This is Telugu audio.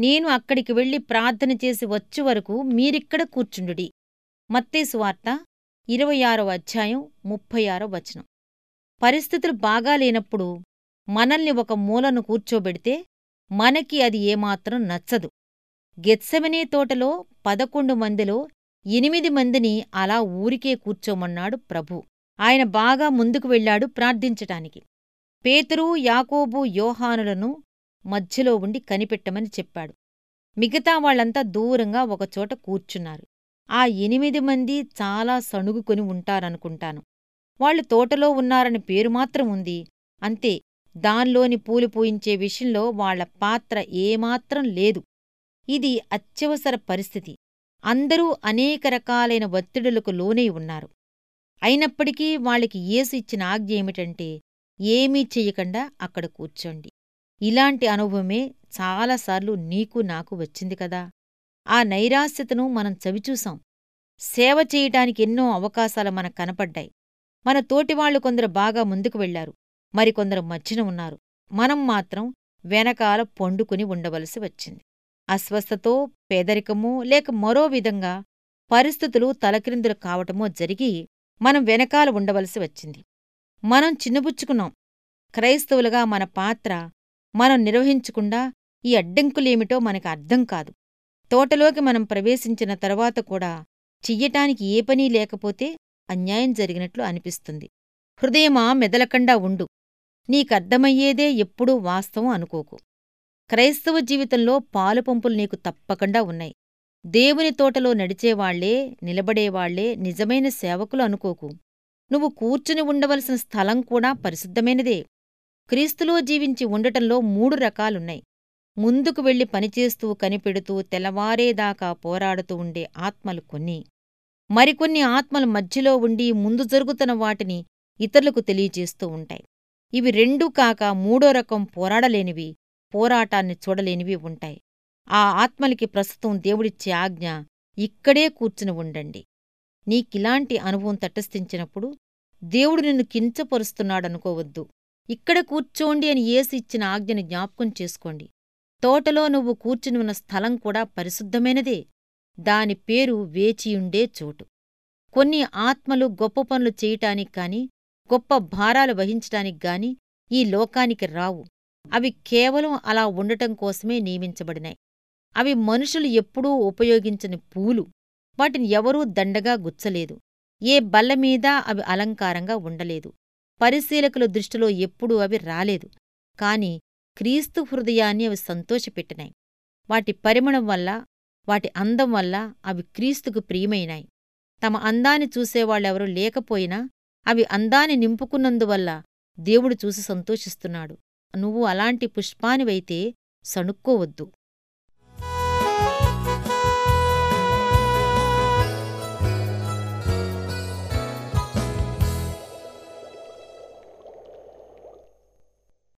నేను అక్కడికి వెళ్ళి ప్రార్థన చేసి వచ్చే వరకు మీరిక్కడ కూర్చుండుడి. మత్తేసు వార్త ఇరవై ఆరో అధ్యాయం ముప్పై ఆరో వచనం. పరిస్థితులు బాగా లేనప్పుడు మనల్ని ఒక మూలను కూర్చోబెడితే మనకి అది ఏమాత్రం నచ్చదు. గెత్సెమనే తోటలో పదకొండు మందిలో ఎనిమిది మందిని అలా ఊరికే కూర్చోమన్నాడు ప్రభు. ఆయన బాగా ముందుకు వెళ్ళాడు ప్రార్థించటానికి. పేతురు యాకోబు యోహానులను మధ్యలో ఉండి కనిపెట్టమని చెప్పాడు. మిగతా వాళ్ళంతా దూరంగా ఒకచోట కూర్చున్నారు. ఆ ఎనిమిది మంది చాలా సణుగుకొని ఉంటారనుకుంటాను. వాళ్ళు తోటలో ఉన్నారని పేరు మాత్రం ఉంది. అంతే దాన్లోని పూలు పూయించే విషయంలో వాళ్ళ పాత్ర ఏమాత్రం లేదు. ఇది అత్యవసర పరిస్థితి. అందరూ అనేక రకాలైన ఒత్తిడులకు లోనై ఉన్నారు. అయినప్పటికీ వాళ్ళకి యేసు ఇచ్చిన ఆజ్ఞ ఏమిటంటే ఏమీ చెయ్యకుండా అక్కడ కూర్చోండి. ఇలాంటి అనుభవమే చాలాసార్లు నీకు నాకు వచ్చింది కదా. ఆ నైరాశ్యతను మనం చవిచూసాం. సేవ చేయటానికి ఎన్నో అవకాశాలు మనకు కనపడ్డాయి. మన తోటివాళ్ళు కొందరు బాగా ముందుకు వెళ్ళారు మరికొందరు మధ్యన ఉన్నారు. మనం మాత్రం వెనకాల పొండుకుని ఉండవలసి వచ్చింది. అస్వస్థతో పేదరికమో లేక మరో విధంగా పరిస్థితులు తలక్రిందులు కావటమో జరిగి మనం వెనకాల ఉండవలసి వచ్చింది. మనం చిన్నబుచ్చుకున్నాం. క్రైస్తవులుగా మన పాత్ర మనం నిర్వహించకుండా ఈ అడ్డంకులేమిటో మనకు అర్థం కాదు. తోటలోకి మనం ప్రవేశించిన తరువాత కూడా చెయ్యటానికి ఏ పనీ లేకపోతే అన్యాయం జరిగినట్లు అనిపిస్తుంది. హృదయమా మెదలకండా ఉండు. నీకర్థమయ్యేదే ఎప్పుడూ వాస్తవం అనుకోకు. క్రైస్తవ జీవితంలో పాలుపంపులు నీకు తప్పకుండా ఉన్నాయి. దేవుని తోటలో నడిచేవాళ్ళే నిలబడేవాళ్ళే నిజమైన సేవకులు అనుకోకు. నువ్వు కూర్చుని ఉండవలసిన స్థలం కూడా పరిశుద్ధమైనదే. క్రీస్తులో జీవించి ఉండటంలో మూడు రకాలున్నాయి. ముందుకు వెళ్ళి పనిచేస్తూ కనిపెడుతూ తెల్లవారేదాకా పోరాడుతూ ఉండే ఆత్మలు కొన్ని. మరికొన్ని ఆత్మలు మధ్యలో ఉండి ముందు జరుగుతున్న వాటిని ఇతరులకు తెలియజేస్తూ ఉంటాయి. ఇవి రెండూ కాక మూడో రకం పోరాడలేనివి పోరాటాన్ని చూడలేనివి ఉంటాయి. ఆ ఆత్మలకి ప్రస్తుతం దేవుడిచ్చే ఆజ్ఞ ఇక్కడే కూర్చుని ఉండండి. నీకిలాంటి అనుభవం తటస్థించినప్పుడు దేవుడు నిన్ను కించపరుస్తున్నాడనుకోవద్దు. ఇక్కడ కూర్చోండి అని ఏసి ఇచ్చిన ఆజ్ఞని జ్ఞాపకం చేసుకోండి. తోటలో నువ్వు కూర్చుని ఉన్న స్థలం కూడా పరిశుద్ధమైనదే. దాని పేరు వేచియుండే చోటు. కొన్ని ఆత్మలు గొప్ప పనులు చేయటానికి గొప్ప భారాలు వహించటానికి ఈ లోకానికి రావు. అవి కేవలం అలా ఉండటం కోసమే నియమించబడినాయి అవి మనుషులు ఎప్పుడూ ఉపయోగించని పూలు. వాటిని ఎవరూ దండగా గుచ్చలేదు. ఏ బల్లమీద అవి అలంకారంగా ఉండలేదు. పరిశీలకుల దృష్టిలో ఎప్పుడూ అవి రాలేదు. కాని క్రీస్తు హృదయాన్ని అవి సంతోషపెట్టినాయి. వాటి పరిమళం వల్ల వాటి అందం వల్ల అవి క్రీస్తుకు ప్రియమైనాయి. తమ అందాన్ని చూసేవాళ్ళెవరూ లేకపోయినా అవి అందాన్ని నింపుకున్నందువల్ల దేవుడు చూసి సంతోషిస్తున్నాడు. నువ్వు అలాంటి పుష్పానివైతే సణుక్కోవద్దు.